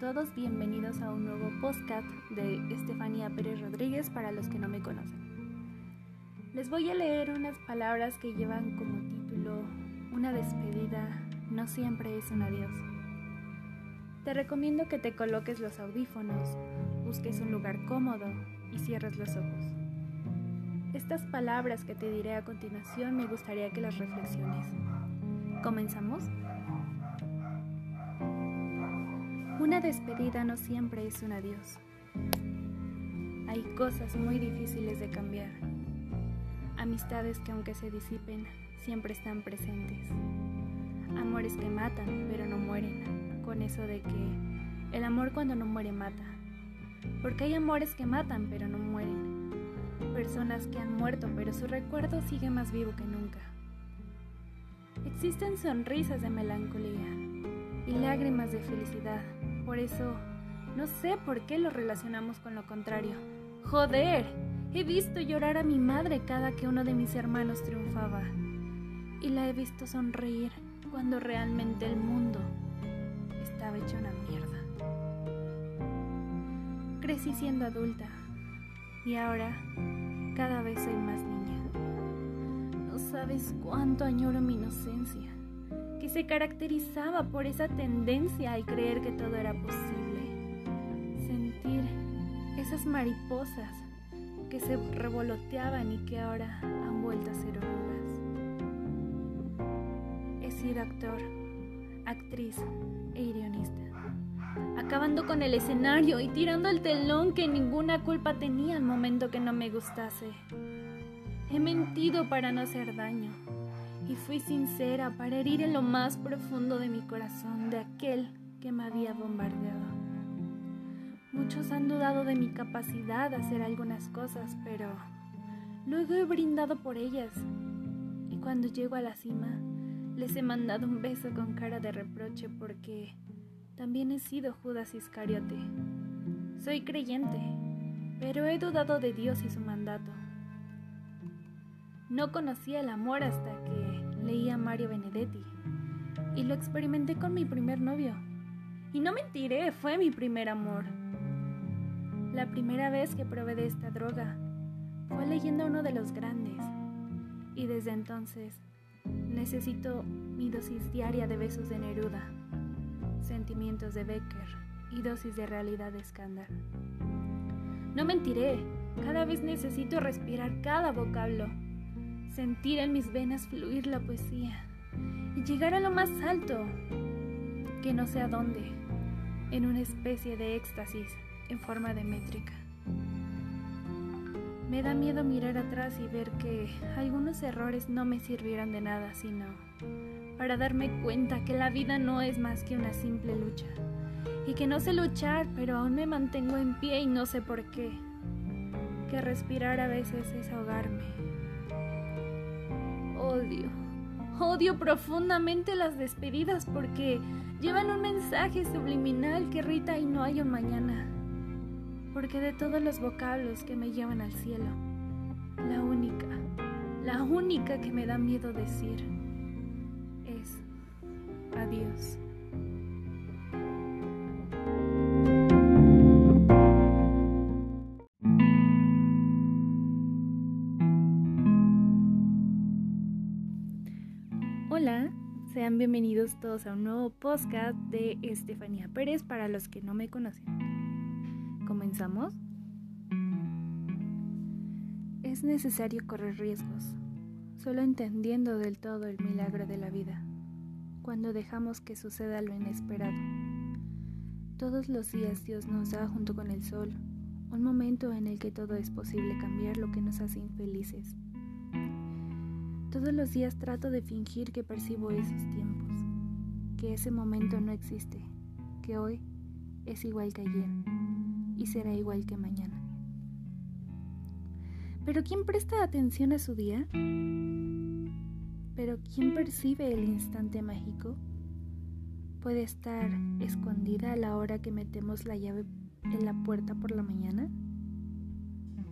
todos bienvenidos a un nuevo podcast de Estefanía Pérez Rodríguez para los que no me conocen. Les voy a leer unas palabras que llevan como título Una despedida no siempre es un adiós. Te recomiendo que te coloques los audífonos, busques un lugar cómodo y cierres los ojos. Estas palabras que te diré a continuación me gustaría que las reflexiones. ¿Comenzamos? Una despedida no siempre es un adiós. Hay cosas muy difíciles de cambiar. Amistades que aunque se disipen, siempre están presentes. Amores que matan, pero no mueren. Con eso de que el amor cuando no muere mata. Porque hay amores que matan, pero no mueren. Personas que han muerto, pero su recuerdo sigue más vivo que nunca. Existen sonrisas de melancolía y lágrimas de felicidad por eso, no sé por qué lo relacionamos con lo contrario. Joder, he visto llorar a mi madre cada que uno de mis hermanos triunfaba. Y la he visto sonreír cuando realmente el mundo estaba hecho una mierda. Crecí siendo adulta y ahora cada vez soy más niña. No sabes cuánto añoro mi inocencia que se caracterizaba por esa tendencia al creer que todo era posible. Sentir esas mariposas que se revoloteaban y que ahora han vuelto a ser orugas. He sido actor, actriz e irionista, acabando con el escenario y tirando el telón que ninguna culpa tenía al momento que no me gustase. He mentido para no hacer daño y fui sincera para herir en lo más profundo de mi corazón de aquel que me había bombardeado. Muchos han dudado de mi capacidad de hacer algunas cosas, pero luego he brindado por ellas. Y cuando llego a la cima, les he mandado un beso con cara de reproche porque también he sido Judas Iscariote. Soy creyente, pero he dudado de Dios y su mandato. No conocía el amor hasta que leí a Mario Benedetti y lo experimenté con mi primer novio. Y no mentiré, fue mi primer amor. La primera vez que probé de esta droga fue leyendo uno de los grandes. Y desde entonces necesito mi dosis diaria de besos de Neruda, sentimientos de Becker y dosis de realidad de Skandar. No mentiré, cada vez necesito respirar cada vocablo sentir en mis venas fluir la poesía y llegar a lo más alto, que no sé a dónde, en una especie de éxtasis en forma de métrica. Me da miedo mirar atrás y ver que algunos errores no me sirvieron de nada, sino para darme cuenta que la vida no es más que una simple lucha y que no sé luchar, pero aún me mantengo en pie y no sé por qué. Que respirar a veces es ahogarme odio. Odio profundamente las despedidas porque llevan un mensaje subliminal que irrita y no hay un mañana. Porque de todos los vocablos que me llevan al cielo, la única, la única que me da miedo decir es adiós. Hola, sean bienvenidos todos a un nuevo podcast de Estefanía Pérez para los que no me conocen. ¿Comenzamos? Es necesario correr riesgos, solo entendiendo del todo el milagro de la vida, cuando dejamos que suceda lo inesperado. Todos los días Dios nos da junto con el sol un momento en el que todo es posible cambiar lo que nos hace infelices todos los días trato de fingir que percibo esos tiempos, que ese momento no existe, que hoy es igual que ayer y será igual que mañana. Pero ¿quién presta atención a su día? ¿Pero quién percibe el instante mágico? ¿Puede estar escondida a la hora que metemos la llave en la puerta por la mañana?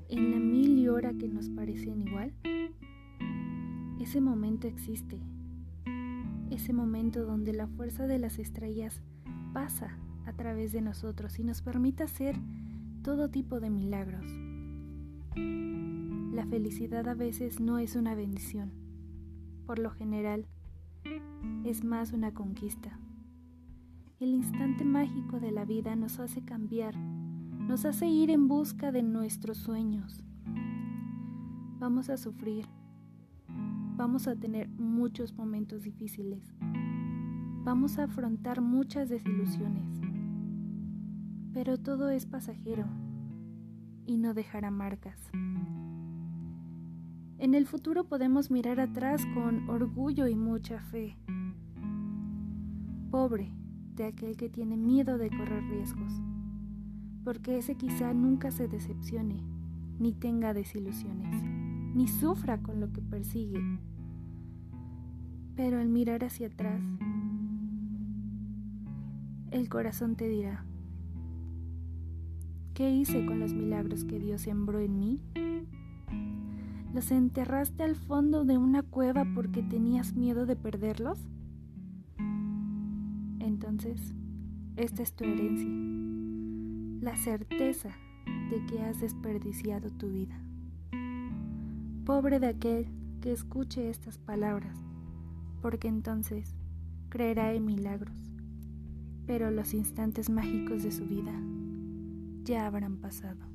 ¿En la mil y hora que nos parecen igual? Ese momento existe. Ese momento donde la fuerza de las estrellas pasa a través de nosotros y nos permita hacer todo tipo de milagros. La felicidad a veces no es una bendición. Por lo general, es más una conquista. El instante mágico de la vida nos hace cambiar, nos hace ir en busca de nuestros sueños. Vamos a sufrir, vamos a tener muchos momentos difíciles, vamos a afrontar muchas desilusiones, pero todo es pasajero y no dejará marcas. En el futuro podemos mirar atrás con orgullo y mucha fe. Pobre de aquel que tiene miedo de correr riesgos, porque ese quizá nunca se decepcione, ni tenga desilusiones, ni sufra con lo que persigue. Pero al mirar hacia atrás, el corazón te dirá, ¿qué hice con los milagros que Dios sembró en mí? ¿Los enterraste al fondo de una cueva porque tenías miedo de perderlos? Entonces, esta es tu herencia, la certeza de que has desperdiciado tu vida. Pobre de aquel que escuche estas palabras, porque entonces creerá en milagros, pero los instantes mágicos de su vida ya habrán pasado.